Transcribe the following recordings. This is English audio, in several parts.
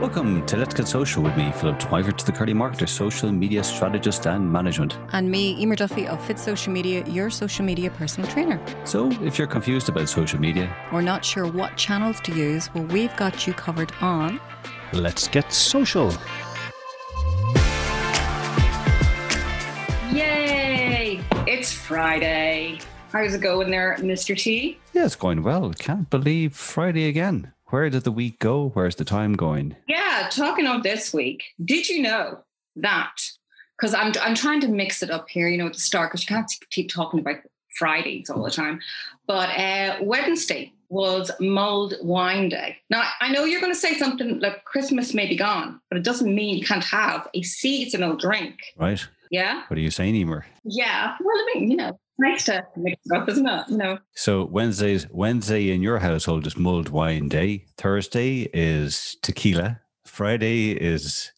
Welcome to Let's Get Social with me, Philip Twyford, to the Curly Marketer, social media strategist and management. And me, Emer Duffy of Fit Social Media, your social media personal trainer. So, if you're confused about social media or not sure what channels to use, well, we've got you covered on Let's Get Social. Yay! It's Friday. How's it going there, Mr. T? Yeah, it's going well. Can't believe Friday again. Where did the week go? Where's the time going? Yeah, talking of this week, did you know that? Because I'm I'm trying to mix it up here, you know, at the start, because you can't keep talking about Fridays all the time. But uh, Wednesday was mulled wine day. Now I know you're going to say something like Christmas may be gone, but it doesn't mean you can't have a seasonal drink. Right. Yeah. What are you saying, Emer? Yeah. Well, I mean, you know, nice to mix it up, isn't it? Know. So Wednesday's Wednesday in your household is mulled wine day. Thursday is tequila. Friday is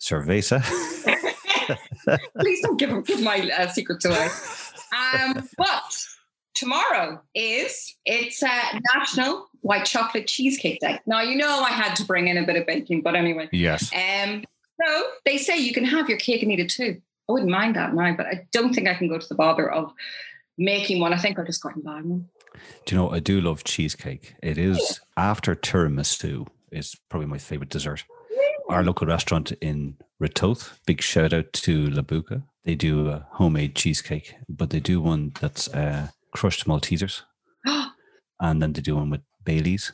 cerveza. Please don't give, give my uh, secrets away. Um, but tomorrow is it's uh, National White Chocolate Cheesecake Day. Now you know I had to bring in a bit of baking, but anyway. Yes. Um, so they say you can have your cake and eat it too. I wouldn't mind that now, but I don't think I can go to the bother of making one. I think I'll just go and buy one. Do you know I do love cheesecake? It is after tiramisu is probably my favorite dessert. Our local restaurant in Ratoath, big shout out to Labuka. They do a homemade cheesecake, but they do one that's uh, crushed Maltesers, and then they do one with Baileys.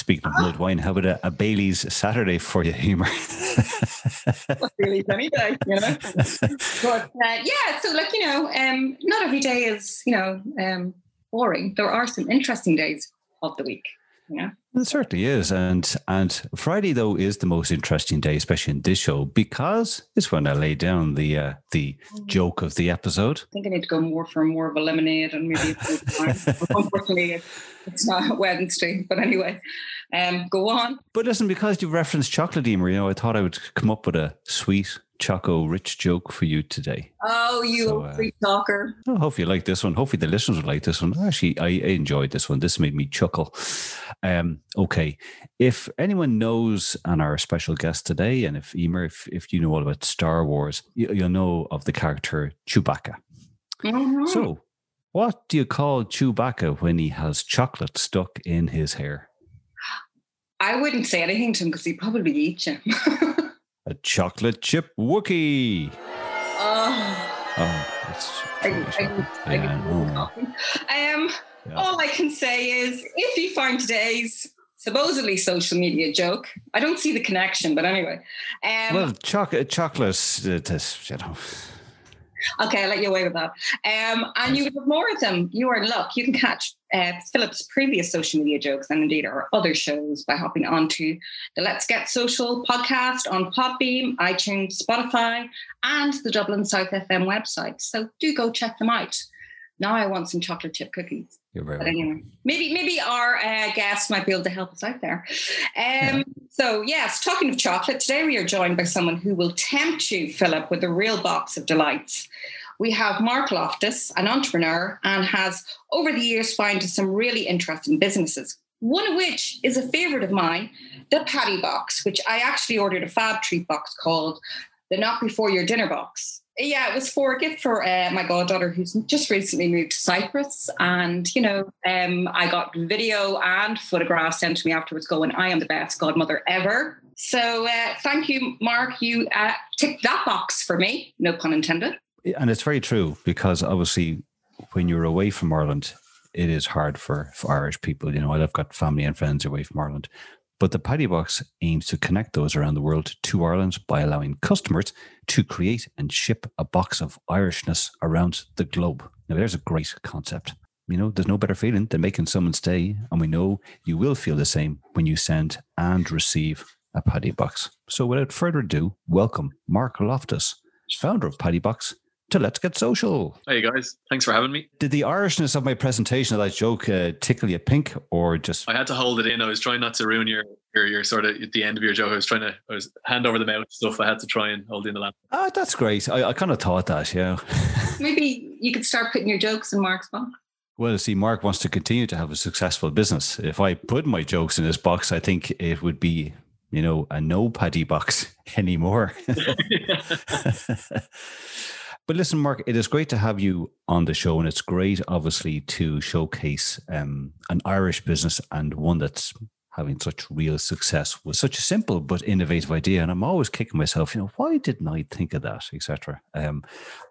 Speaking of mulled wine, how about a, a Bailey's Saturday for you, Emer? Bailey's any day, you know. but uh, yeah, so like you know, um, not every day is you know um, boring. There are some interesting days of the week. Yeah. It certainly is. And and Friday though is the most interesting day, especially in this show, because it's when I lay down the uh, the joke of the episode. I think I need to go more for more of a lemonade and maybe unfortunately it's not Wednesday. But anyway, um go on. But listen, because you referenced chocolate Emer, you know, I thought I would come up with a sweet choco rich joke for you today. Oh, you so, uh, free talker. Oh, hopefully you like this one. Hopefully the listeners would like this one. Actually, I enjoyed this one. This made me chuckle. Um, okay. If anyone knows and our special guest today, and if Emer, if, if you know all about Star Wars, you, will know of the character Chewbacca. Mm-hmm. So what do you call Chewbacca when he has chocolate stuck in his hair? I wouldn't say anything to him because he'd probably eat you. Chocolate chip Wookie. Oh, oh that's. I, I, I, yeah, um, yeah. all I can say is if you find today's supposedly social media joke, I don't see the connection, but anyway. Um, well, chocolate, chocolate, uh, you know. Okay, I'll let you away with that. Um, and you have more of them. You are in luck. You can catch uh, Philip's previous social media jokes and indeed our other shows by hopping onto the Let's Get Social podcast on Podbean, iTunes, Spotify, and the Dublin South FM website. So do go check them out. Now I want some chocolate chip cookies. You're very but anyway, maybe maybe our uh, guest might be able to help us out there. Um, yeah. So yes, talking of chocolate, today we are joined by someone who will tempt you, Philip, with a real box of delights. We have Mark Loftus, an entrepreneur, and has over the years founded some really interesting businesses. One of which is a favorite of mine, the Paddy Box, which I actually ordered a Fab Treat box called the Not Before Your Dinner box yeah, it was for a gift for uh, my goddaughter who's just recently moved to Cyprus. And, you know, um, I got video and photographs sent to me afterwards going, I am the best godmother ever. So uh, thank you, Mark. You uh, ticked that box for me, no pun intended. And it's very true because obviously when you're away from Ireland, it is hard for, for Irish people. You know, I've got family and friends away from Ireland. But the Paddy Box aims to connect those around the world to Ireland by allowing customers to create and ship a box of Irishness around the globe. Now, there's a great concept. You know, there's no better feeling than making someone stay. And we know you will feel the same when you send and receive a Paddy Box. So without further ado, welcome Mark Loftus, founder of Paddy Box, to Let's Get Social. Hey guys, thanks for having me. Did the Irishness of my presentation of that joke uh, tickle you pink or just? I had to hold it in. I was trying not to ruin your, your, your sort of at the end of your joke. I was trying to, I was hand over the mouth stuff. I had to try and hold in the laugh. Oh, that's great. I, I kind of thought that, yeah. Maybe you could start putting your jokes in Mark's box. Well, see, Mark wants to continue to have a successful business. If I put my jokes in his box, I think it would be you know, a no paddy box anymore. but listen, Mark, it is great to have you on the show, and it's great, obviously, to showcase um, an Irish business and one that's having such real success with such a simple but innovative idea. And I'm always kicking myself, you know, why didn't I think of that, etc. Um,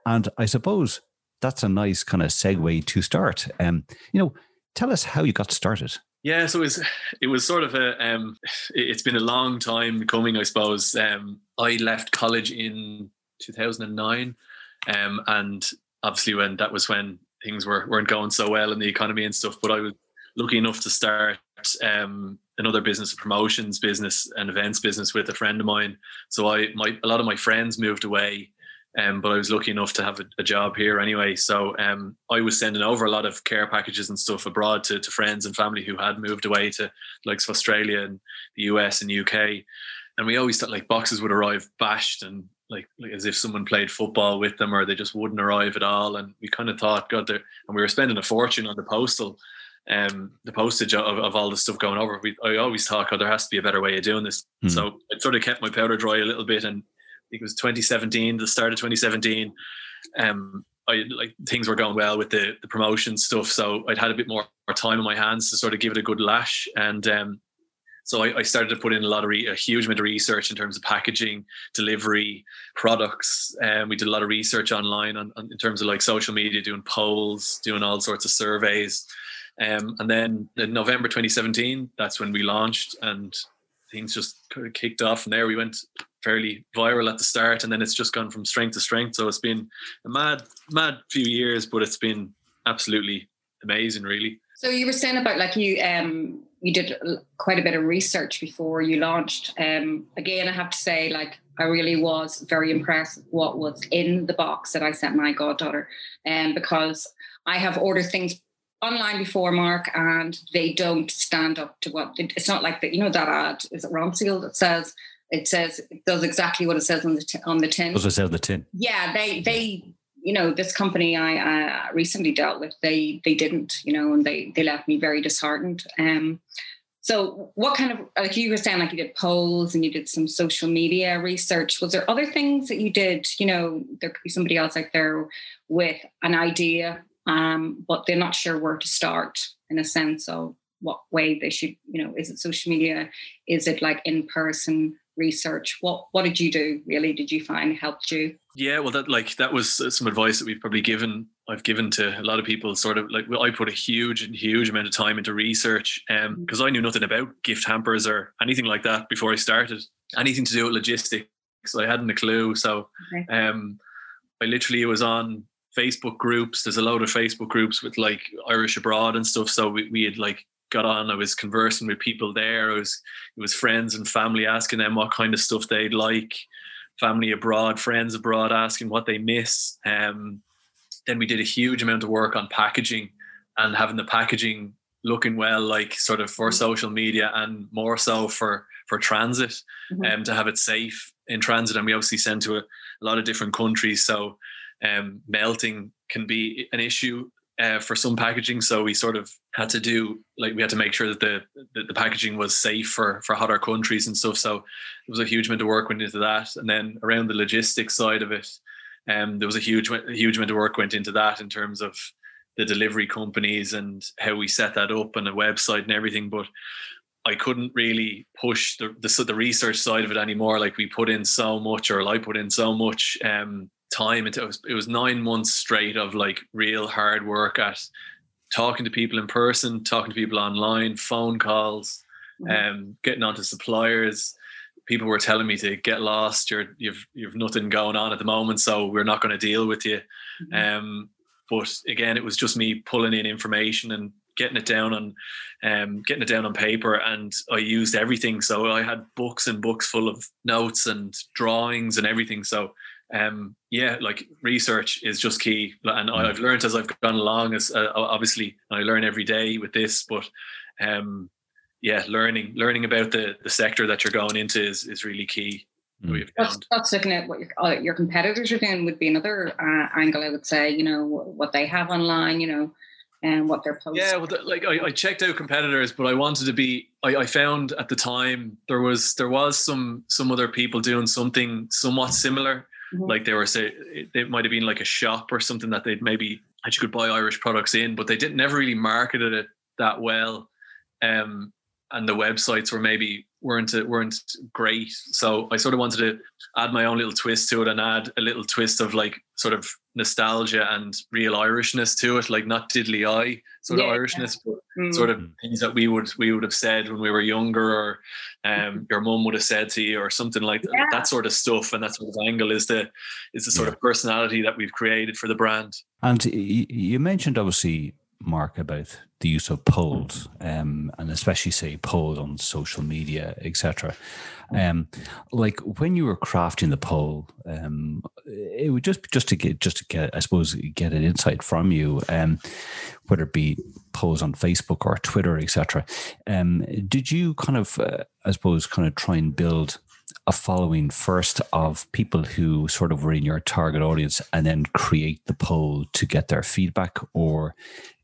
and I suppose that's a nice kind of segue to start. Um, you know, tell us how you got started. Yeah, so it was it was sort of a um, it's been a long time coming, I suppose. Um, I left college in 2009, um, and obviously when that was when things were weren't going so well in the economy and stuff. But I was lucky enough to start um, another business, a promotions business, and events business with a friend of mine. So I my a lot of my friends moved away um, but I was lucky enough to have a, a job here anyway. So um, I was sending over a lot of care packages and stuff abroad to, to friends and family who had moved away to like Australia and the US and UK. And we always thought like boxes would arrive bashed and like, like as if someone played football with them or they just wouldn't arrive at all. And we kind of thought, God, there, and we were spending a fortune on the postal, um, the postage of, of all the stuff going over. We, I always thought, God, there has to be a better way of doing this. Mm. So I sort of kept my powder dry a little bit and think it was 2017, the start of 2017. Um, I like things were going well with the the promotion stuff, so I'd had a bit more, more time on my hands to sort of give it a good lash, and um, so I, I, started to put in a lot of re, a huge amount of research in terms of packaging, delivery, products, and um, we did a lot of research online on, on, in terms of like social media, doing polls, doing all sorts of surveys, um, and then in November 2017, that's when we launched, and things just kicked off And there. We went fairly viral at the start, and then it's just gone from strength to strength. So it's been a mad, mad few years, but it's been absolutely amazing, really. So you were saying about like you um you did quite a bit of research before you launched. Um, again, I have to say, like I really was very impressed with what was in the box that I sent my goddaughter, and um, because I have ordered things online before, Mark, and they don't stand up to what it's not like that. You know that ad is it Ronseal that says it says it does exactly what it says on the t- on the tin. Does it say on the tin? Yeah, they they you know this company I recently dealt with they they didn't you know and they they left me very disheartened. Um, so what kind of like you were saying like you did polls and you did some social media research. Was there other things that you did? You know there could be somebody else out there with an idea, um, but they're not sure where to start in a sense of what way they should you know is it social media is it like in person research. What what did you do really? Did you find helped you? Yeah well that like that was some advice that we've probably given i've given to a lot of people sort of like well, i put a huge and huge amount of time into research um because mm. i knew nothing about gift hampers or anything like that before i started. Anything to do with logistics i hadn't a clue. So okay. um i literally was on facebook groups. There's a load of facebook groups with like irish abroad and stuff. So we, we had like got on. I was conversing with people there. I was it was friends and family asking them what kind of stuff they'd like. Family abroad, friends abroad asking what they miss. Um, then we did a huge amount of work on packaging and having the packaging looking well, like sort of for mm-hmm. social media and more so for for transit, mm-hmm. um, to have it safe in transit. And we obviously send to a, a lot of different countries, so um, melting can be an issue uh, for some packaging. So we sort of had to do like we had to make sure that the that the packaging was safe for for hotter countries and stuff. So it was a huge amount of work went into that, and then around the logistics side of it, um, there was a huge a huge amount of work went into that in terms of the delivery companies and how we set that up and a website and everything. But I couldn't really push the, the, the research side of it anymore. Like we put in so much, or I put in so much um, time into it was, it was nine months straight of like real hard work at talking to people in person, talking to people online, phone calls, mm-hmm. um, getting onto suppliers. People were telling me to get lost. You're you've you've nothing going on at the moment, so we're not going to deal with you. Mm-hmm. Um, but again, it was just me pulling in information and getting it down on um, getting it down on paper and I used everything so I had books and books full of notes and drawings and everything so um, yeah, like research is just key, and mm. I've learned as I've gone along. As uh, obviously, I learn every day with this, but um, yeah, learning learning about the the sector that you're going into is is really key. Mm. That's, that's, looking at what your uh, your competitors are doing would be another uh, angle. I would say, you know, what they have online. You know, and what they're posting. Yeah, well, the, like I, I, checked out competitors, but I wanted to be. I, I, found at the time there was there was some some other people doing something somewhat similar. Mm-hmm. Like they were say it might have been like a shop or something that they'd maybe that you could buy Irish products in, but they didn't never really marketed it that well. Um, and the websites were maybe weren't weren't great. So I sort of wanted to add my own little twist to it and add a little twist of like sort of nostalgia and real Irishness to it, like not diddly eye sort yeah, of Irishness, yeah. but mm. sort of things that we would we would have said when we were younger, or um, your mum would have said to you, or something like yeah. that, that. sort of stuff. And that sort of angle is the is the sort of personality that we've created for the brand. And you mentioned obviously Mark about the use of polls, um, and especially say polls on social media, etc. Um, like when you were crafting the poll, um, it would just just to get just to get I suppose get an insight from you, um, whether it be polls on Facebook or Twitter, etc. Um, did you kind of uh, I suppose kind of try and build a following first of people who sort of were in your target audience and then create the poll to get their feedback or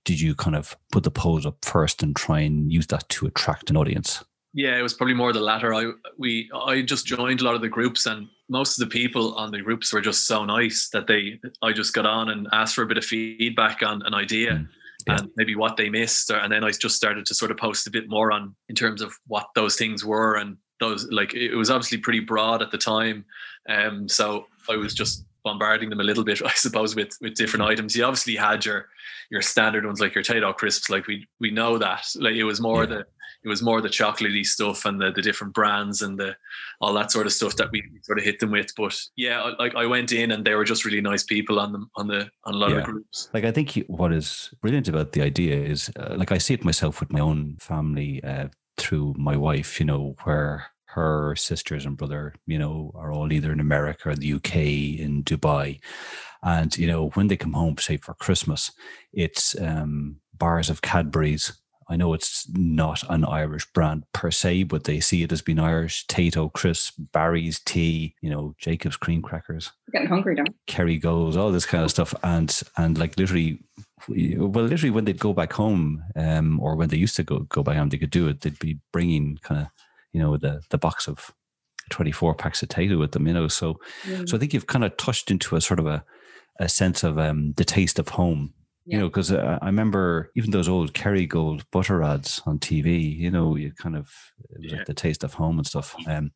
did you kind of put the polls up first and try and use that to attract an audience? Yeah, it was probably more the latter. I we I just joined a lot of the groups, and most of the people on the groups were just so nice that they I just got on and asked for a bit of feedback on an idea. Mm, yeah. And maybe what they missed, or, and then I just started to sort of post a bit more on in terms of what those things were, and those like it was obviously pretty broad at the time, um. So I was just bombarding them a little bit, I suppose, with with different items. You obviously had your your standard ones like your Tayto crisps. Like we we know that. Like it was more yeah. the it was more the chocolatey stuff and the, the different brands and the all that sort of stuff that we sort of hit them with. But yeah, like I went in and they were just really nice people on them on the on a lot yeah. of groups. Like I think what is brilliant about the idea is uh, like I see it myself with my own family uh, through my wife. You know where her sisters and brother, you know, are all either in America or the UK, in Dubai. And, you know, when they come home, say for Christmas, it's um, bars of Cadbury's. I know it's not an Irish brand per se, but they see it as being Irish. Tayto crisp, Barry's tea, you know, Jacob's cream crackers. getting hungry now. Kerrygold, all this kind of stuff. And and like literally well, literally when they'd go back home, um, or when they used to go go back home, they could do it. They'd be bringing kind of, you know, the the box of twenty four packs of Tayto with them, you know. So, mm. so I think you've kind of touched into a sort of a a sense of um, the taste of home. Yeah. You know, because uh, I remember even those old Kerrygold butter ads on TV. You know, you kind of it was yeah. like the taste of home and stuff. Um,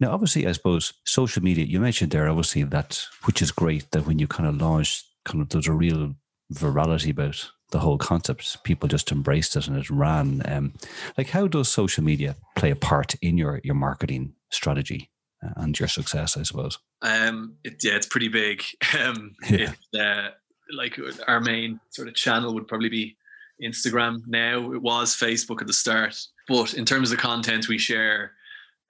now, obviously, I suppose social media. You mentioned there, obviously, that which is great that when you kind of launched, kind of there's a real virality about the whole concept. People just embraced it and it ran. Um, like, how does social media play a part in your your marketing strategy? and your success, I suppose? Um, it, yeah, it's pretty big. Um, yeah. It, uh, like our main sort of channel would probably be Instagram now. It was Facebook at the start, but in terms of the content we share,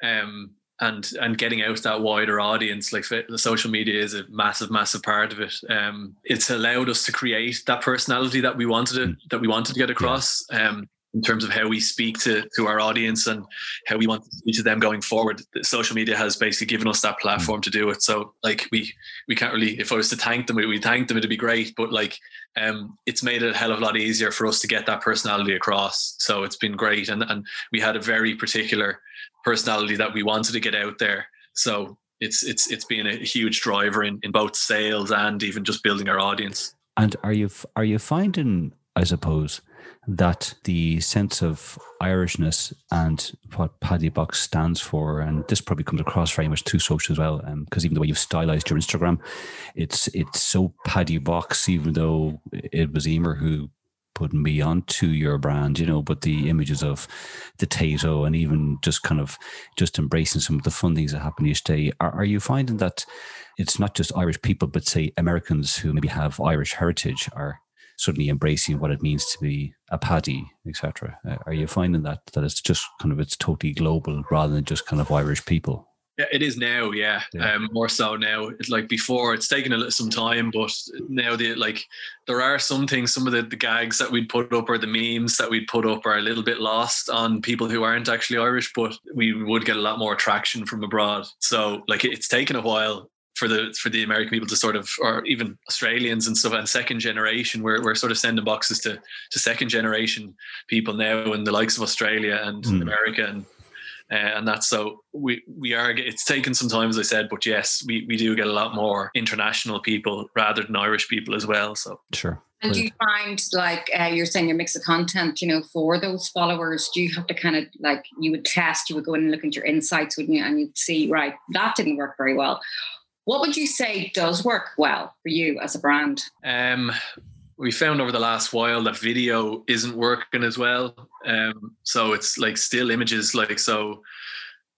um, and and getting out that wider audience, like the social media is a massive, massive part of it. Um, it's allowed us to create that personality that we wanted to, mm. that we wanted to get across. Um, in terms of how we speak to to our audience and how we want to speak to them going forward. Social media has basically given us that platform to do it. So like we we can't really if I was to thank them, we thank them, it'd be great. But like um it's made it a hell of a lot easier for us to get that personality across. So it's been great. And and we had a very particular personality that we wanted to get out there. So it's it's it's been a huge driver in, in both sales and even just building our audience. And are you are you finding, I suppose, that the sense of Irishness and what Paddy Box stands for, and this probably comes across very much through social as well, because um, even the way you've stylized your Instagram, it's it's so Paddy Box, even though it was Emer who put me onto your brand, you know, but the images of the Tayto and even just kind of just embracing some of the fun things that happen each day. Are, are you finding that it's not just Irish people, but say Americans who maybe have Irish heritage are suddenly embracing what it means to be a paddy, etc. Uh, are you finding that that it's just kind of it's totally global rather than just kind of Irish people? Yeah, it is now. Yeah, yeah. Um, more so now. It's like before. It's taken a little some time, but now the like there are some things. Some of the, the gags that we'd put up or the memes that we'd put up are a little bit lost on people who aren't actually Irish, but we would get a lot more traction from abroad. So like it's taken a while for the for the American people to sort of, or even Australians and stuff, and second generation. We're we're sort of sending boxes to to second generation people now, in the likes of Australia and mm. America, and uh, and that's so we we are. It's taken some time, as I said, but yes, we we do get a lot more international people rather than Irish people as well. So sure. And do you find like uh, you're saying your mix of content, you know, for those followers, do you have to kind of like you would test, you would go in and look at your insights, wouldn't you? And you'd see, right, that didn't work very well. What would you say does work well for you as a brand? Um, we found over the last while that video isn't working as well. Um, so it's like still images, like so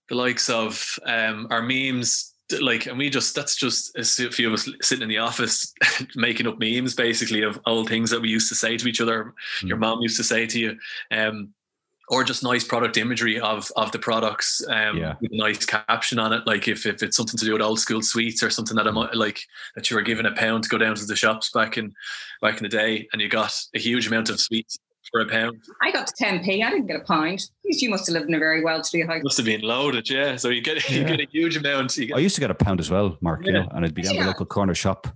the likes of um, our memes like and we just that's just a few of us sitting in the office making up memes basically of old things that we used to say to each other mm. your mom used to say to you um or just nice product imagery of of the products um yeah. with a nice caption on it like if, if it's something to do with old school sweets or something that i might like that you were given a pound to go down to the shops back in back in the day and you got a huge amount of sweets for a pound. I got to 10p. I didn't get a pound. You must have lived in a very well-to-do house. Must have been loaded, yeah. So you get you get a huge amount. Get, I used to get a pound as well, Mark. Yeah. You know, and I'd be down yeah. the local corner shop,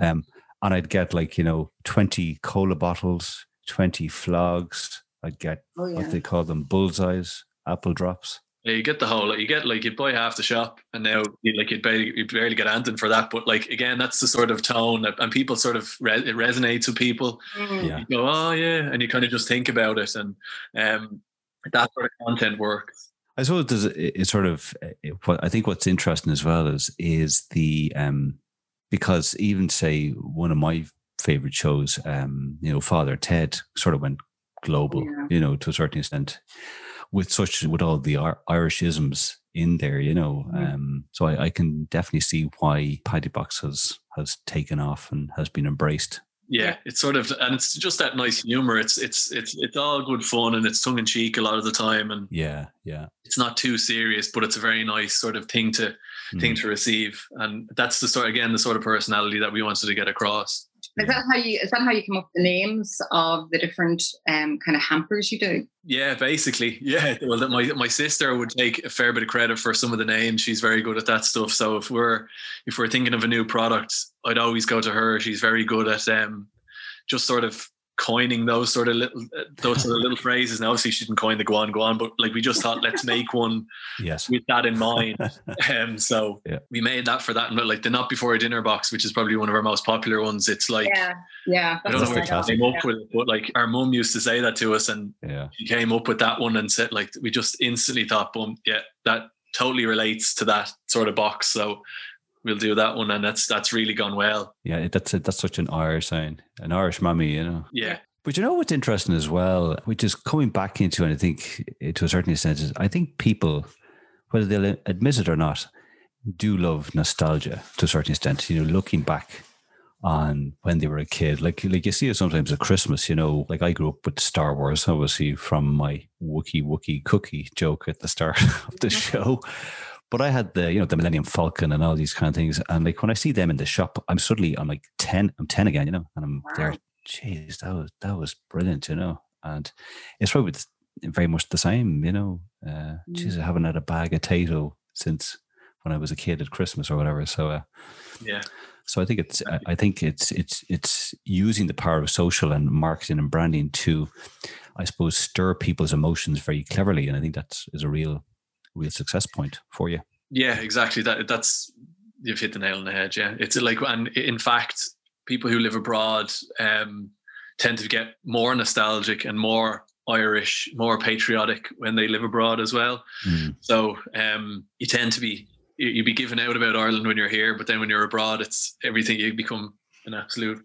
um, and I'd get like you know twenty cola bottles, twenty flogs. I'd get oh, yeah. what they call them bullseyes, apple drops. Yeah, you get the whole. You get like you buy half the shop, and now you like you barely you barely get anything for that. But like again, that's the sort of tone, that, and people sort of re- it resonates with people. Mm. Yeah. You go, oh yeah, and you kind of just think about it, and um, that sort of content works. I suppose there's it's sort of what I think what's interesting as well is is the um because even say one of my favorite shows, um, you know, Father Ted sort of went global, yeah. you know, to a certain extent with such with all the Irishisms in there, you know. Mm. Um, so I, I, can definitely see why Paddy Box has has taken off and has been embraced. Yeah, it's sort of, and it's just that nice humor. It's it's it's it's all good fun and it's tongue in cheek a lot of the time, and yeah, yeah, it's not too serious, but it's a very nice sort of thing to mm. thing to receive, and that's the sort again the sort of personality that we wanted to get across. Is that how you is that how you come up with the names of the different um, kind of hampers you do? Yeah, basically. Yeah. Well, my my sister would take a fair bit of credit for some of the names. She's very good at that stuff. So if we're if we're thinking of a new product, I'd always go to her. She's very good at um, just sort of coining those sort of little those sort of little phrases. And obviously she didn't coin the "guan guan," but like we just thought let's make one yes with that in mind. um so yeah. we made that for that and like the not before a dinner box, which is probably one of our most popular ones. It's like yeah, yeah. I don't know where came up yeah. with it, but like our mum used to say that to us and yeah. she came up with that one and said like we just instantly thought, boom, yeah, that totally relates to that sort of box. So we'll do that one, and that's that's really gone well. Yeah, that's a, that's such an Irish sign, an Irish mummy, you know. Yeah. But you know what's interesting as well, which is coming back into, and I think to a certain extent, is I think people, whether they'll admit it or not, do love nostalgia to a certain extent. You know, looking back on when they were a kid, like like you see it sometimes at Christmas. You know, like I grew up with Star Wars, obviously from my Wookie Wookie cookie joke at the start of the show. But I had the, you know, the Millennium Falcon and all these kind of things. And like when I see them in the shop, I'm suddenly, I'm like 10, I'm 10 again, you know, and I'm wow. there. Jeez, that was, that was brilliant, you know. And it's probably very much the same, you know. Uh, mm. Jeez, I haven't had a bag of Tayto since when I was a kid at Christmas or whatever. So, uh, yeah. So I think it's I think it's it's it's using the power of social and marketing and branding to, I suppose, stir people's emotions very cleverly, and I think that is a real real success point for you. Yeah, exactly. That that's you've hit the nail on the head. Yeah, it's like, and in fact, people who live abroad um, tend to get more nostalgic and more Irish, more patriotic when they live abroad as well. Mm. So um, you tend to be you be given out about Ireland when you're here, but then when you're abroad, it's everything. You become an absolute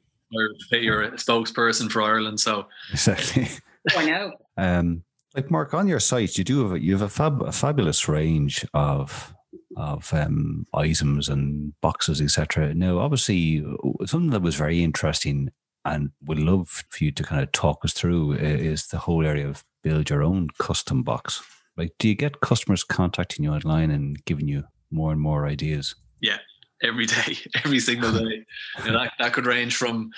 you're a spokesperson for Ireland. So exactly. I know. Um, like Mark, on your site, you do have a, you have a, fab, a fabulous range of of um, items and boxes, etc. Now, obviously, something that was very interesting and would love for you to kind of talk us through is the whole area of build your own custom box. Like, do you get customers contacting you online and giving you more and more ideas? Yeah, every day, every single day, and that that could range from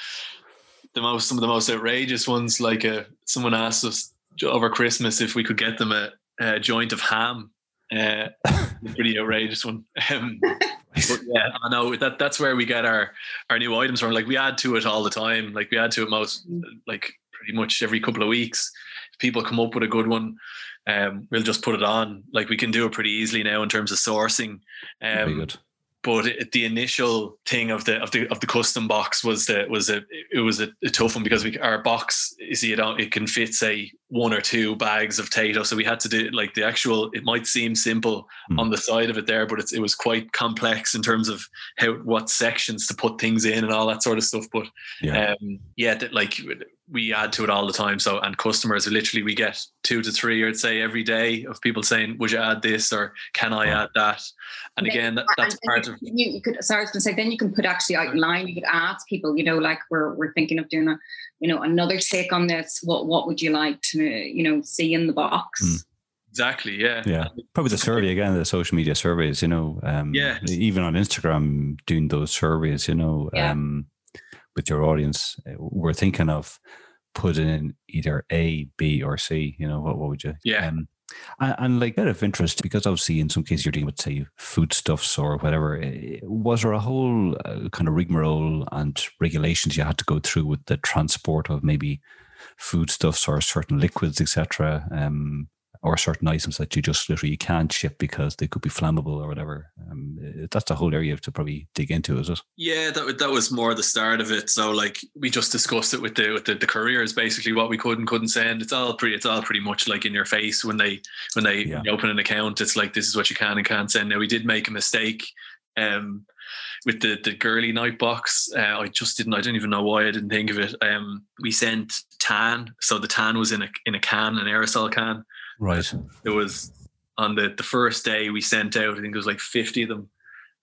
the most some of the most outrageous ones. Like, uh, someone asked us over Christmas if we could get them a, a joint of ham Uh, pretty outrageous one. Um, but yeah, I know that that's where we get our our new items from. Like we add to it all the time. Like we add to it most like pretty much every couple of weeks. If people come up with a good one, um, we'll just put it on. Like we can do it pretty easily now in terms of sourcing. Very Um, good. But it, the initial thing of the of the of the custom box was that was a it was a, a tough one because we our box you see it it can fit say one or two bags of Tayto so we had to do like the actual it might seem simple Hmm. on the side of it there but it's, it was quite complex in terms of how what sections to put things in and all that sort of stuff but Yeah. um yeah that like we add to it all the time so and customers literally we get two to three i'd say every day of people saying would you add this or can i add that and Yeah, again that, that's then part you, of you, you could sorry, I was gonna say then you can put actually outline, you could ask people, you know, like we're we're thinking of doing a you know another take on this. What what would you like to, you know, see in the box? Hmm. Exactly. Yeah. Yeah, probably the survey again, the social media surveys. You know, um, Yeah. even on Instagram, doing those surveys. You know, Yeah. um, with your audience, uh, we're thinking of putting in either A, B, or C. You know, what, what would you? Yeah. Um, and, and like out of interest, because obviously in some cases you're dealing with say foodstuffs or whatever. Was there a whole uh, kind of rigmarole and regulations you had to go through with the transport of maybe foodstuffs or certain liquids, etc. Um, or certain items that you just literally can't ship because they could be flammable or whatever. Um, that's a whole area to probably dig into, is it? Yeah, that that was more the start of it. So like we just discussed it with the with the, the couriers, basically what we could and couldn't send. It's all pretty it's all pretty much like in your face when they when they Yeah. open an account. It's like this is what you can and can't send. Now we did make a mistake. Um with the the girly night box, uh, I just didn't. I don't even know why I didn't think of it. Um, we sent tan, so the tan was in a in a can, an aerosol can. Right. it was on the the first day we sent out. I think it was like fifty of them,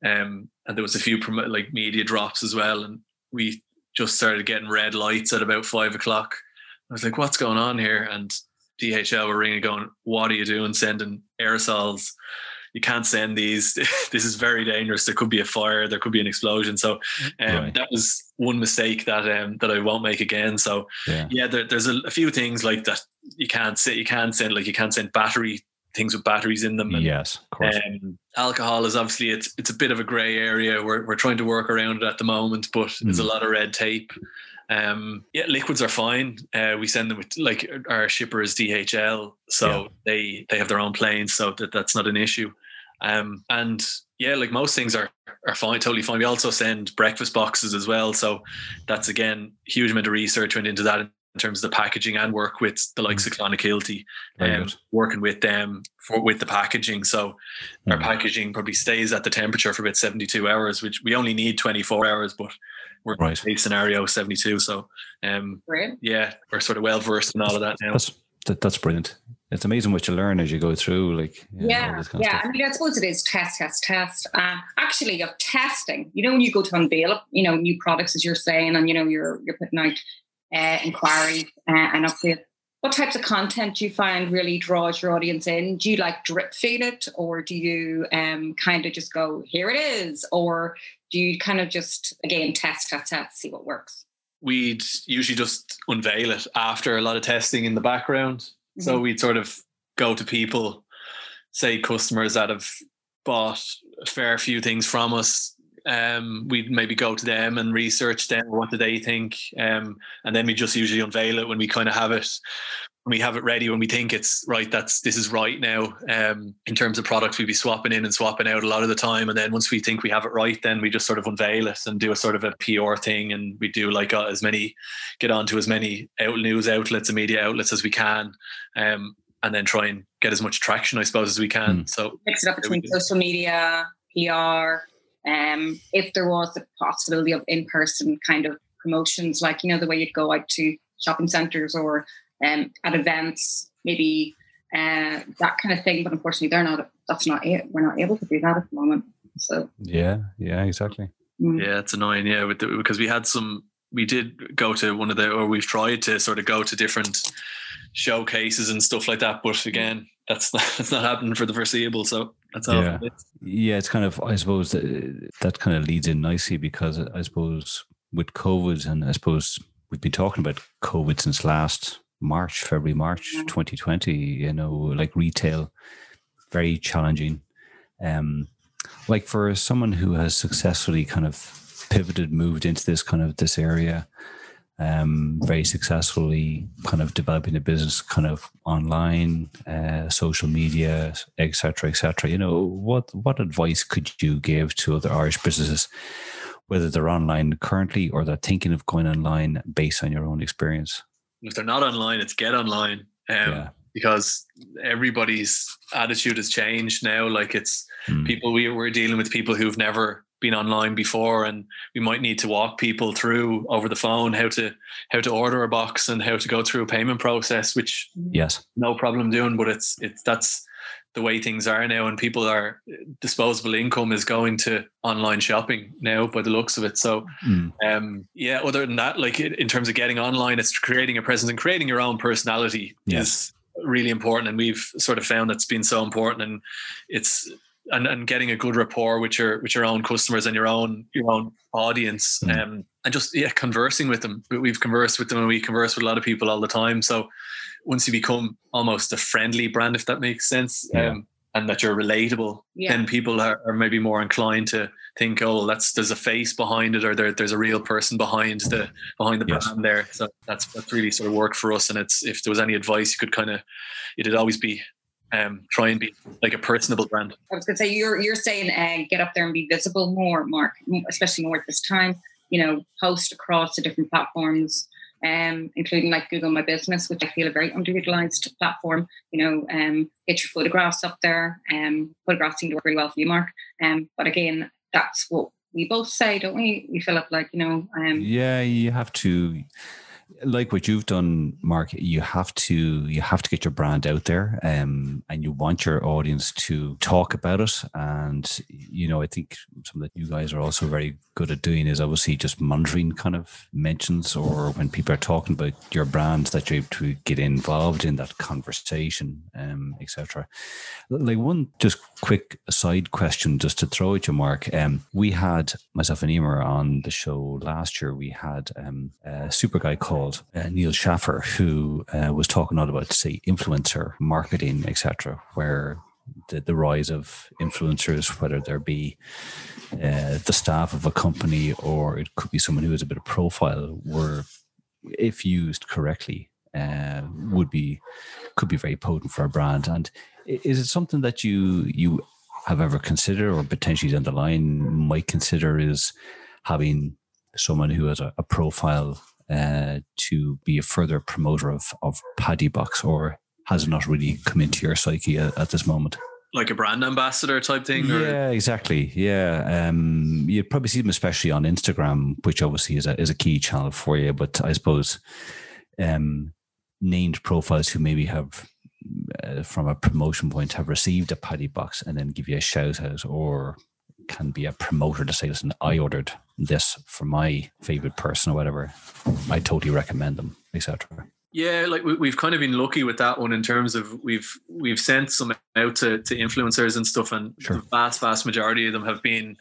um, and there was a few promo- like media drops as well. And we just started getting red lights at about five o'clock. I was like, "What's going on here?" And DHL were ringing, going, "What are you doing? Sending aerosols? You can't send these. this is very dangerous. There could be a fire. There could be an explosion." So um, Right. that was one mistake that um, that I won't make again. So Yeah. yeah, there, there's a, a few things like that you can't say you can't send like you can't send battery things with batteries in them. And, Yes, of course. um, alcohol is obviously it's it's a bit of a grey area. We're we're trying to work around it at the moment, but there's a Mm. lot of red tape. Um, yeah, liquids are fine. Uh, we send them with like our shipper is DHL, so Yeah. they they have their own planes, so that that's not an issue. Um, and yeah, like most things are are fine, totally fine. We also send breakfast boxes as well, so that's again huge amount of research went into that in terms of the packaging and work with the likes of Clonakilty, Very um, good. working with them for with the packaging. So our Mm. packaging probably stays at the temperature for about 72 hours, which we only need 24 hours, but we're Right. case scenario 72. So um Great. yeah, we're sort of well versed in all of that now. That's that, that's brilliant. It's amazing what you learn as you go through. Like you know, Yeah, this kind of yeah. I mean, I suppose it is test, test, test. Uh, actually, of testing. You know, when you go to unveil, you know, new products, as you're saying, and you know, you're you're putting out uh, inquiries uh, and updates. What types of content do you find really draws your audience in? Do you like drip feed it, or do you um, kind of just go, "Here it is," or do you kind of just again test, test, test, see what works? We'd usually just unveil it after a lot of testing in the background. So Mhm. we'd sort of go to people, say customers that have bought a fair few things from us. Um, we'd maybe go to them and research them. What do they think? Um, and then we just usually unveil it when we kind of have it, we have it ready, when we think it's right. That's this is right now. Um, in terms of products, we'd be swapping in and swapping out a lot of the time. And then once we think we have it right, then we just sort of unveil it and do a sort of a PR thing. And we do like uh, as many, get onto as many out news outlets and media outlets as we can. Um, and then try and get as much traction, I suppose, as we can. So mix it up between social media, PR. Um, if there was a possibility of in-person kind of promotions, like you know the way you'd go out to shopping centres or um, at events, maybe uh, that kind of thing. But unfortunately, they're not. That's not it. We're not able to do that at the moment. So Yeah, yeah, exactly. mm, Yeah, it's annoying. Yeah, with the, because we had some, we did go to one of the, or we've tried to sort of go to different showcases and stuff like that. But again, that's not, that's not happening for the foreseeable. So that's all. Yeah. Yeah, it's kind of I suppose that, that kind of leads in nicely because I suppose with COVID and I suppose we've been talking about COVID since last March, February, March 2020. You know, like retail very challenging. Um, like for someone who has successfully kind of pivoted, moved into this kind of this area, um, very successfully kind of developing a business kind of online, uh, social media, etc., etc. You know, what what advice could you give to other Irish businesses, whether they're online currently or they're thinking of going online based on your own experience? If they're not online, it's get online. Um, yeah. Because everybody's attitude has changed now. Like it's mm. people we, we're dealing with people who've never been online before and we might need to walk people through over the phone how to how to order a box and how to go through a payment process which yes no problem doing but it's it's that's the way things are now and people are disposable income is going to online shopping now by the looks of it so mm. um yeah other than that like in terms of getting online it's creating a presence and creating your own personality yes. is really important and we've sort of found that's been so important and it's and, and getting a good rapport with your with your own customers and your own your own audience mm. um, and just yeah conversing with them we've conversed with them and we converse with a lot of people all the time so once you become almost a friendly brand if that makes sense yeah. um, and that you're relatable yeah. then people are, are, maybe more inclined to think oh that's there's a face behind it or there, there's a real person behind the behind the yes. brand there so that's that's really sort of worked for us and it's if there was any advice you could kind of it'd always be um, try and be like a personable brand. I was going to say you're you're saying uh, get up there and be visible more, Mark, especially more at this time. You know, post across the different platforms, um, including like Google My Business, which I feel a very underutilized platform. You know, um, get your photographs up there. Um, photographs seem to work really well for you, Mark. Um, but again, that's what we both say, don't we? We feel up like you know. Um, yeah, you have to like what you've done, Mark, you have to you have to get your brand out there, um, and you want your audience to talk about it. And you know, I think something that you guys are also very good at doing is obviously just monitoring kind of mentions or when people are talking about your brand that you're able to get involved in that conversation, um, etc. Like one just quick side question, just to throw at you, Mark. Um, we had myself and Emer on the show last year. We had um, a super guy called called uh, Neal Schaffer, who uh, was talking a lot about, say, influencer marketing, etc., where the, the rise of influencers, whether there be uh, the staff of a company or it could be someone who has a bit of profile, were, if used correctly, uh, would be could be very potent for a brand. And is it something that you you have ever considered or potentially down the line might consider is having someone who has a, a profile uh, to be a further promoter of, of Paddy Box, or has it not really come into your psyche at, at this moment? Like a brand ambassador type thing? Or? Yeah, exactly. Yeah. Um, you'd probably see them especially on Instagram, which obviously is a, is a key channel for you. But I suppose um, named profiles who maybe have uh, from a promotion point have received a paddy box and then give you a shout out or can be a promoter to say, listen, I ordered this for my favorite person or whatever. I totally recommend them, etc. Yeah, like we, have kind of been lucky with that one in terms of we've we've sent some out to, to influencers and stuff, and sure. the vast vast majority of them have been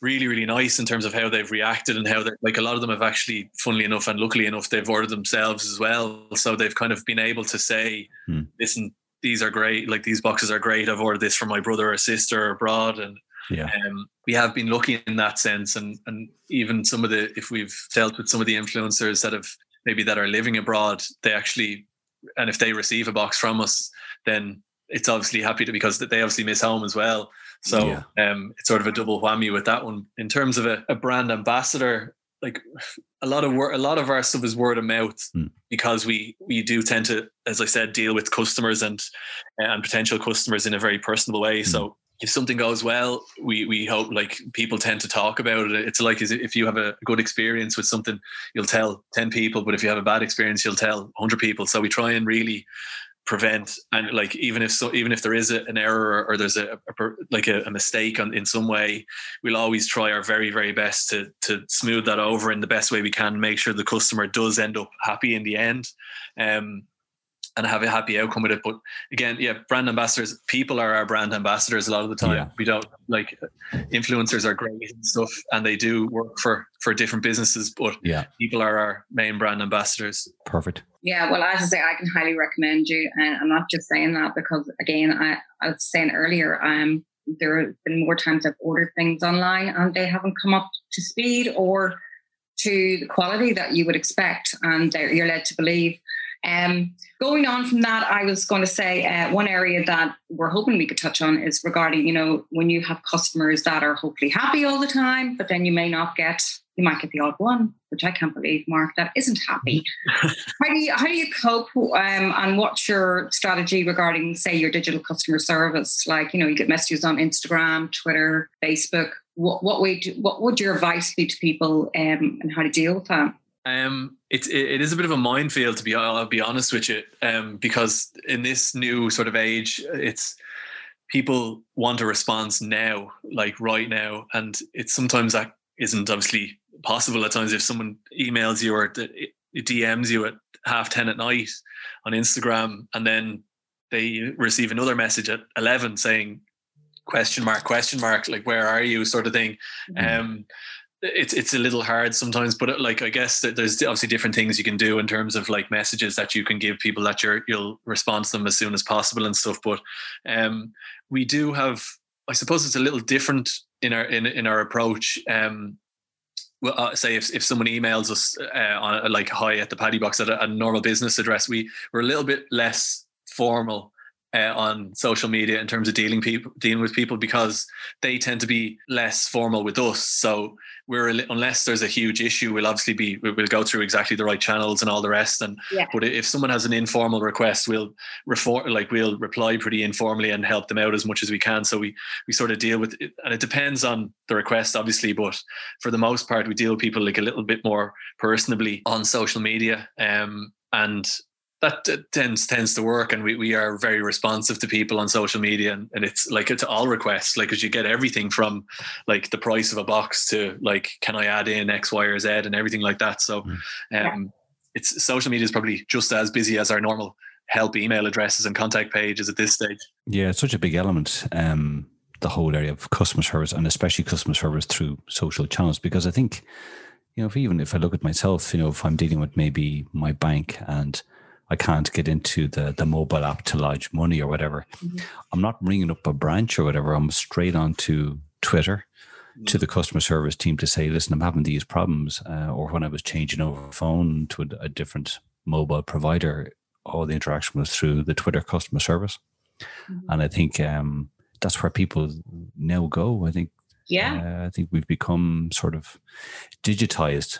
really really nice in terms of how they've reacted and how they're like a lot of them have actually funnily enough and luckily enough they've ordered themselves as well so they've kind of been able to say hmm. listen these are great like these boxes are great i've ordered this for my brother or sister abroad and yeah. Um, we have been lucky in that sense, and and even some of the if we've dealt with some of the influencers that have maybe that are living abroad, they actually, and if they receive a box from us, then it's obviously happy to because they obviously miss home as well. So yeah. um, it's sort of a double whammy with that one. In terms of a, a brand ambassador, like a lot of word, a lot of our stuff is word of mouth mm. because we we do tend to, as I said, deal with customers and and potential customers in a very personable way. Mm. So if something goes well, we we hope like people tend to talk about it. It's like if you have a good experience with something, you'll tell ten people, but if you have a bad experience, you'll tell hundred people. So we try and really prevent and like even if so even if there is a, an error or, there's a, a like a, a, mistake on, in some way we'll always try our very very best to to smooth that over in the best way we can make sure the customer does end up happy in the end um and have a happy outcome with it. But again, yeah, brand ambassadors, people are our brand ambassadors a lot of the time. Yeah. We don't like influencers are great and stuff, and they do work for for different businesses. But yeah, people are our main brand ambassadors. Perfect. Yeah, well, as I say, I can highly recommend you, and I'm not just saying that because, again, I, I was saying earlier, um, there have been more times I've ordered things online and they haven't come up to speed or to the quality that you would expect, and you're led to believe. Um, going on from that, I was going to say uh, one area that we're hoping we could touch on is regarding, you know, when you have customers that are hopefully happy all the time, but then you may not get, you might get the odd one, which I can't believe, Mark, that isn't happy. how do you how do you cope, um, and what's your strategy regarding, say, your digital customer service? Like, you know, you get messages on Instagram, Twitter, Facebook. What what would what would your advice be to people, um, and how to deal with that? Um, it, it is a bit of a minefield to be I'll be honest with you, um, because in this new sort of age, it's people want a response now, like right now, and it's sometimes that isn't obviously possible at times if someone emails you or DMs you at half ten at night on Instagram, and then they receive another message at eleven saying question mark question mark like where are you sort of thing. Mm-hmm. Um, it's it's a little hard sometimes but uh, like i guess there's obviously different things you can do in terms of like messages that you can give people that you're you'll respond to them as soon as possible and stuff but um we do have i suppose it's a little different in our in, in our approach um well, uh, say if, if someone emails us uh, on like hi at the paddy box at a, a normal business address we we're a little bit less formal uh, on social media in terms of dealing people dealing with people because they tend to be less formal with us. So we're unless there's a huge issue, we'll obviously be we'll go through exactly the right channels and all the rest. And yeah. but if someone has an informal request, we'll reform like we'll reply pretty informally and help them out as much as we can. So we we sort of deal with it, and it depends on the request, obviously. But for the most part, we deal with people like a little bit more personably on social media. Um, and that tends tends to work and we, we are very responsive to people on social media and, and it's like it's all requests like because you get everything from like the price of a box to like can i add in x y or z and everything like that so mm. um yeah. it's social media is probably just as busy as our normal help email addresses and contact pages at this stage yeah it's such a big element um the whole area of customer service and especially customer service through social channels because i think you know if even if i look at myself you know if i'm dealing with maybe my bank and I can't get into the the mobile app to lodge money or whatever. Mm-hmm. I'm not ringing up a branch or whatever. I'm straight on to Twitter mm-hmm. to the customer service team to say, listen, I'm having these problems. Uh, or when I was changing over phone to a, a, different mobile provider, all the interaction was through the Twitter customer service. Mm-hmm. And I think um, that's where people now go. I think yeah, uh, I think we've become sort of digitized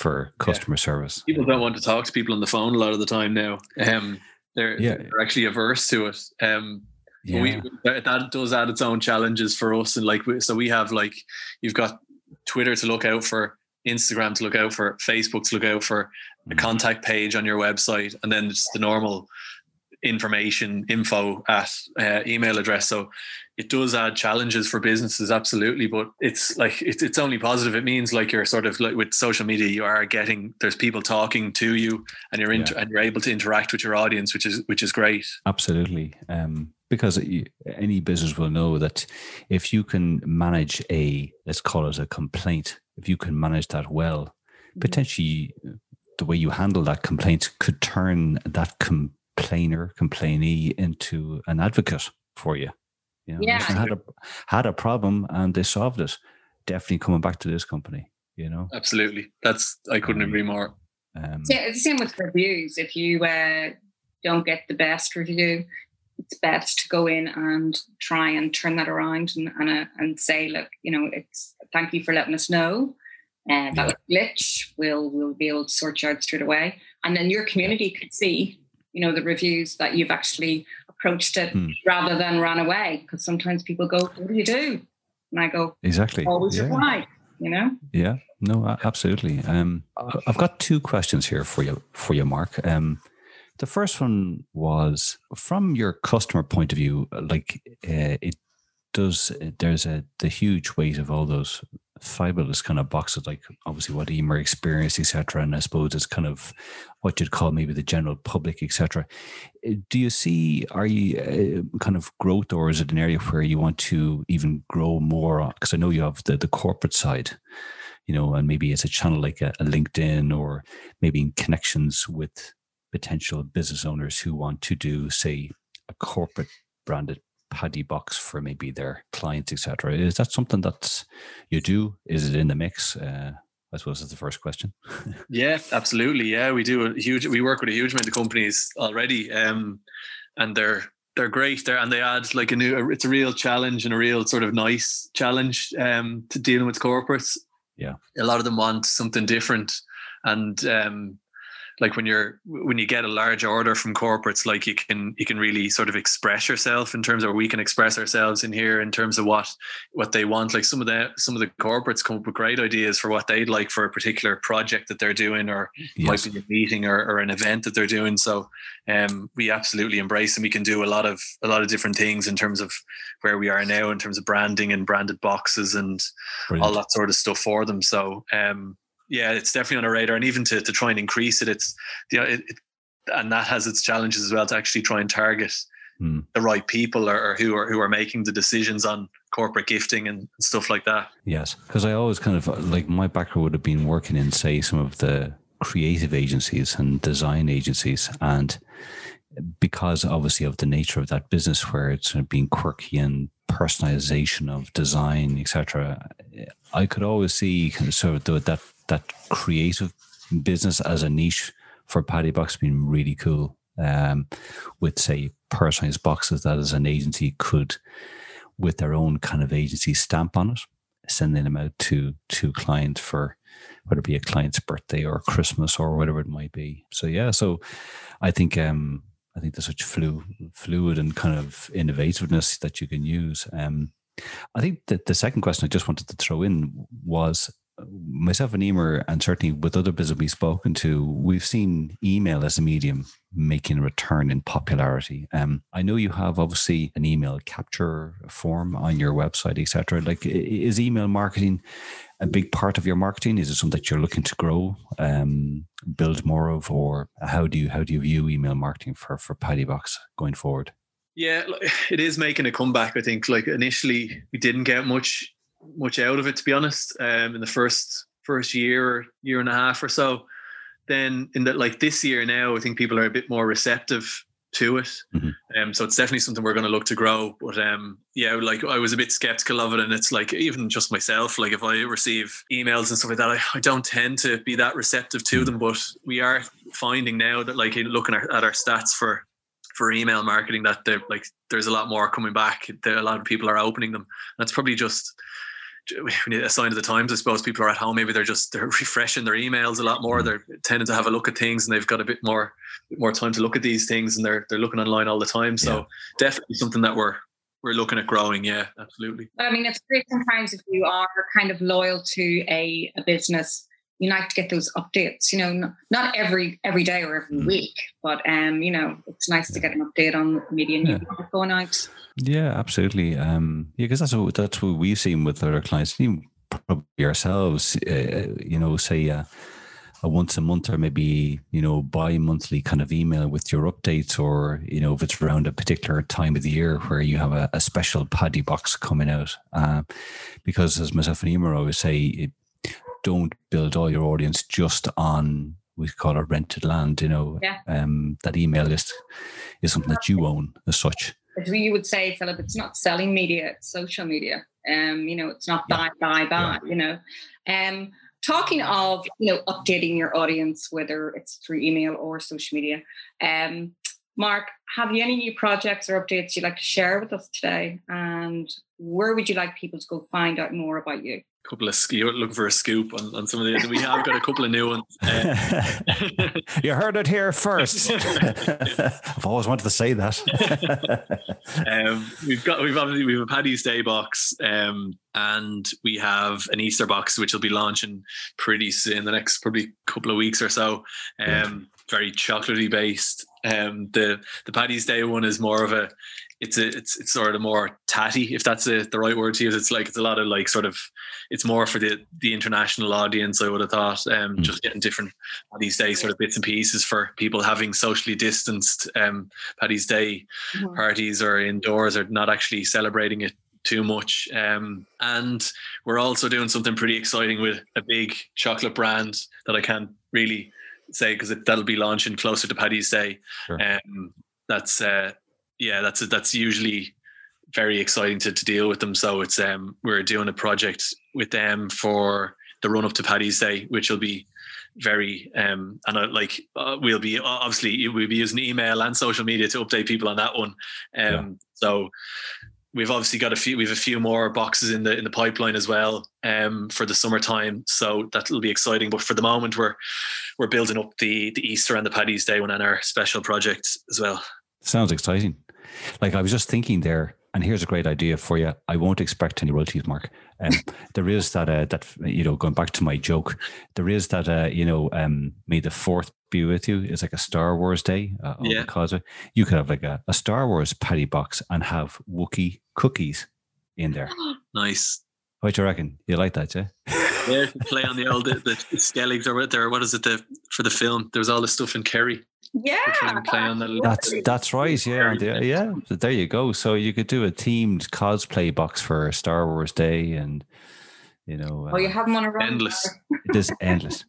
for customer yeah. service. People don't want to talk to people on the phone a lot of the time now. Um, they're, yeah. they're actually averse to it. Um, yeah. we that does add its own challenges for us, and like so we have like you've got Twitter to look out for, Instagram to look out for, Facebook to look out for, a mm. contact page on your website, and then just the normal information info at uh, email address. So it does add challenges for businesses, absolutely. But it's like it's, it's only positive. It means like you're sort of like with social media, you are getting there's people talking to you, and you're inter- yeah. and you're able to interact with your audience, which is which is great. Absolutely. Um, because any business will know that if you can manage a let's call it a complaint, if you can manage that well, mm-hmm. potentially the way you handle that complaint could turn that com- complainer, complainee into an advocate for you. You know, yeah. had a had a problem and they solved it. Definitely coming back to this company. You know, absolutely. That's I couldn't um, agree more. Um, yeah, it's the same with reviews. If you uh, don't get the best review, it's best to go in and try and turn that around and and, uh, and say, look, you know, it's thank you for letting us know. Uh, that yeah. glitch. We'll we'll be able to sort you out straight away, and then your community could see you know the reviews that you've actually approached it hmm. rather than ran away because sometimes people go what do you do? And i go exactly. Always yeah. reply you know? Yeah. No absolutely. Um i've got two questions here for you for you mark. Um the first one was from your customer point of view like uh, it does there's a the huge weight of all those fabulous kind of boxes, like obviously what Emer experienced, etc. And I suppose it's kind of what you'd call maybe the general public, etc. Uh, do you see, are you uh, kind of growth or is it an area where you want to even grow more? Because I know you have the, the corporate side, you know, and maybe it's a channel like a, a LinkedIn or maybe in connections with potential business owners who want to do, say, a corporate branded paddy box for maybe their clients, etc. Is that something that you do? Is it in the mix? Uh, I suppose is the first question. yeah, absolutely. Yeah, we do a huge. We work with a huge amount of companies already, um, and they're they're great there, and they add like a new. It's a real challenge and a real sort of nice challenge um, to dealing with corporates. Yeah, a lot of them want something different, and um, like when you're when you get a large order from corporates like you can you can really sort of express yourself in terms of we can express ourselves in here in terms of what what they want like some of the some of the corporates come up with great ideas for what they'd like for a particular project that they're doing or yes. might be a meeting or, or an event that they're doing so um we absolutely embrace and we can do a lot of a lot of different things in terms of where we are now in terms of branding and branded boxes and Brilliant. all that sort of stuff for them so um yeah, it's definitely on our radar, and even to to try and increase it, it's you know, it, it and that has its challenges as well to actually try and target mm. the right people or, or, who are who are making the decisions on corporate gifting and stuff like that. Yes, because I always kind of like my background would have been working in say some of the creative agencies and design agencies and because obviously of the nature of that business where it's being quirky and personalization of design etc i could always see kind of sort of that that creative business as a niche for Paddy Box being really cool. Um, with say personalized boxes that as an agency could, with their own kind of agency stamp on it, sending them out to to clients for whether it be a client's birthday or Christmas or whatever it might be. So yeah, so I think um I think there's such flu, fluid and kind of innovativeness that you can use. Um, I think that the second question I just wanted to throw in was myself and Emer, and certainly with other business we've spoken to, we've seen email as a medium making a return in popularity. Um, I know you have obviously an email capture form on your website, etc. Like, is email marketing a big part of your marketing? Is it something that you're looking to grow, um, build more of, or how do you how do you view email marketing for for Paddy Box going forward? Yeah, it is making a comeback. I think. Like initially, we didn't get much much out of it to be honest. Um, in the first first year year and a half or so. Then in that like this year now, I think people are a bit more receptive to it. Mm-hmm. Um, so it's definitely something we're going to look to grow. But um, yeah, like I was a bit skeptical of it, and it's like even just myself, like if I receive emails and stuff like that, I, I don't tend to be that receptive to mm-hmm. them. But we are finding now that like looking at, at our stats for for email marketing that there like there's a lot more coming back. That a lot of people are opening them. That's probably just a sign of the times. I suppose people are at home. Maybe they're just they're refreshing their emails a lot more. Mm. They're tending to have a look at things, and they've got a bit more more time to look at these things, and they're they're looking online all the time. So yeah. definitely something that we're we're looking at growing. Yeah, absolutely. I mean, it's great sometimes if you are kind of loyal to a, a business you like to get those updates you know not every every day or every mm. week but um you know it's nice to get an update on media yeah. going out yeah absolutely um yeah because that's what that's what we've seen with our clients even probably ourselves uh, you know say uh, a once a month or maybe you know bi-monthly kind of email with your updates or you know if it's around a particular time of the year where you have a, a special paddy box coming out uh, because as myself and Emer always say it, don't build all your audience just on we call it rented land. You know, yeah. um, that email list is something that you own as such. As we would say, Philip, it's not selling media; it's social media. Um, you know, it's not buy, yeah. buy, buy. Yeah. You know, um, talking of you know updating your audience, whether it's through email or social media. Um, Mark, have you any new projects or updates you'd like to share with us today? And where would you like people to go find out more about you? Couple of you're looking for a scoop on, on some of these. We have got a couple of new ones. Uh, you heard it here first. I've always wanted to say that. um, we've got we've obviously we have a Paddy's Day box, um, and we have an Easter box which will be launching pretty soon, in the next probably couple of weeks or so. Um, very chocolatey based. Um, the the Paddy's Day one is more of a it's a it's it's sort of more tatty if that's a, the right word to use it's like it's a lot of like sort of it's more for the the international audience i would have thought um mm. just getting different paddy's day sort of bits and pieces for people having socially distanced um paddy's day mm-hmm. parties or indoors or not actually celebrating it too much um and we're also doing something pretty exciting with a big chocolate brand that i can't really say because that'll be launching closer to Paddy's Day. Sure. Um, that's uh, yeah, that's that's usually very exciting to, to deal with them. So it's um, we're doing a project with them for the run up to Paddy's Day, which will be very um and like uh, we'll be obviously we'll be using email and social media to update people on that one um Yeah. so we've obviously got a few we've a few more boxes in the in the pipeline as well um for the summertime so that'll be exciting but for the moment we're we're building up the the easter and the paddy's day one and our special projects as well Sounds exciting. Like I was just thinking there, and here's a great idea for you. I won't expect any royalties, Mark. Um, there is that uh, that you know, going back to my joke, there is that uh, you know, um, may the fourth be with you. It's like a Star Wars day. Uh, Yeah. the causeway. you could have like a, a Star Wars Paddy Box and have Wookiee cookies in there. nice What do you reckon? You like that, yeah? yeah play on the old the, the skelligs or what there what is it the for the film there was all the stuff in kerry Yeah. We're trying to play on the That's that's right. Yeah, and the- yeah. So there you go. So you could do a themed cosplay box for Star Wars Day, and you know, Oh, you uh, have them on a run. Endless. there's endless.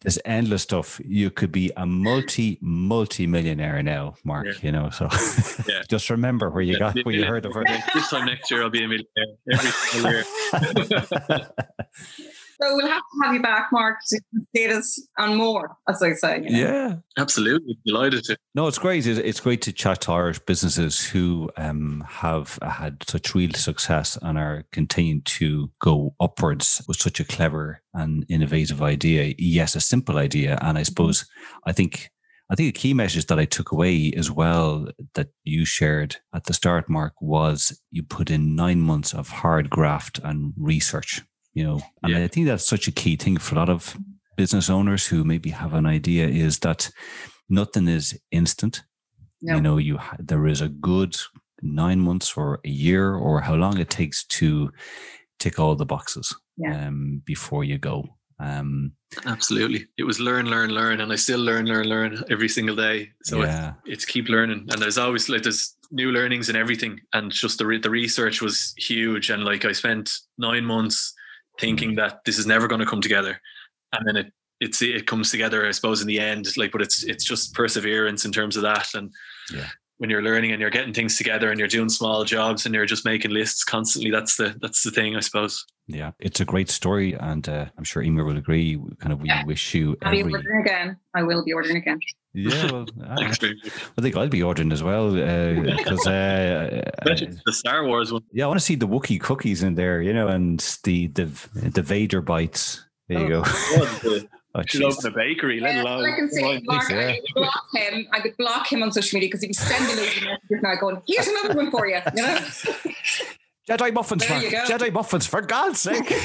There's endless stuff. You could be a multi multi millionaire now, Mark. Yeah. You know, so Yeah. just remember where you got where you heard of it. this time next year I'll be a millionaire every single year So we'll have to have you back, Mark, to see us on more, as I say. you know. yeah. absolutely delighted to No, it's great. It's, it's great to chat to Irish businesses who um, have had such real success and are continuing to go upwards with such a clever and innovative idea. Yes, a simple idea, and I suppose I think I think a key message that I took away as well that you shared at the start, Mark, was you put in nine months of hard graft and research. You know, and Yeah. I think that's such a key thing for a lot of business owners who maybe have an idea is that nothing is instant. No. You know, you ha- there is a good nine months or a year or how long it takes to tick all the boxes Yeah. um, before you go. Um, absolutely it was learn learn learn and I still learn learn learn every single day so it's, it's keep learning and there's always like there's new learnings and everything and just the, re- the research was huge and like I spent nine months thinking that this is never going to come together and then it it's it comes together I suppose in the end like but it's it's just perseverance in terms of that and Yeah. When you're learning and you're getting things together and you're doing small jobs and you're just making lists constantly that's the that's the thing I suppose yeah, it's a great story, and uh, I'm sure Emer will agree. Kind of, we Yeah. wish you I'll be ordering again. I will be ordering again. Yeah, well, I, Thanks very much. I think I'll be ordering as well because uh, uh, the Star Wars one yeah, I want to see the Wookiee cookies in there, you know, and the the the Vader bites. There you go. Oh, should jeez. open a bakery let Yeah, alone I can come say. Mark, yeah. I could block him. I could block him on social media because he'd be sending loads of messages now going, here's another one for you. You know? Jedi muffins, There Mark. you go. Jedi muffins, for God's sake. There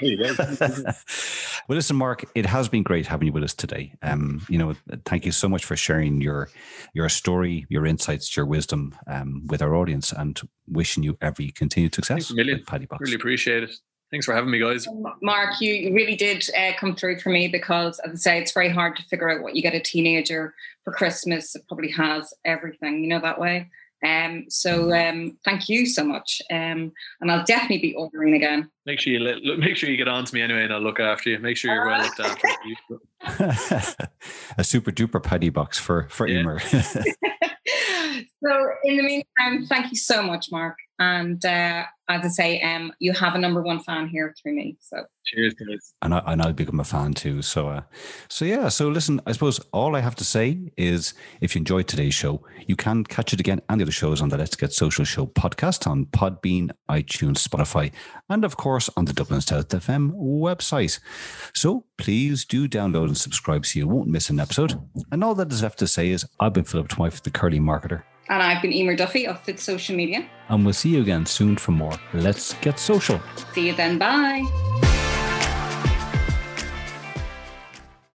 you go. well, listen, Mark, it has been great having you with us today. Um, you know, thank you so much for sharing your your story, your insights, your wisdom um, with our audience, and wishing you every continued success Thanks a million. with Paddy Box. Really appreciate it. Thanks for having me, guys. Mark, you you really did uh, come through for me because, as I say, it's very hard to figure out what you get a teenager for Christmas. It probably has everything, you know, that way. Um, so um, thank you so much. Um, and I'll definitely be ordering again. Make sure you let, look, make sure you get on to me anyway, and I'll look after you. Make sure you're well looked after. a super duper Paddy Box for for Yeah. Emer. so in the meantime, thank you so much, Mark. And uh, as I say, um, you have a number one fan here through me. So Cheers, guys. and, I, and I'll become a fan too. So, uh, so yeah. So listen, I suppose all I have to say is, if you enjoyed today's show, you can catch it again and the other shows on the Let's Get Social Show podcast on Podbean, iTunes, Spotify, and of course on the Dublin South FM website. So please do download and subscribe so you won't miss an episode. And all that is left to say is, I've been Philip Twyfe, the Curly Marketer, and I've been Emer Duffy of Fit Social Media. and we'll see you again soon for more Let's Get Social. See you then. Bye.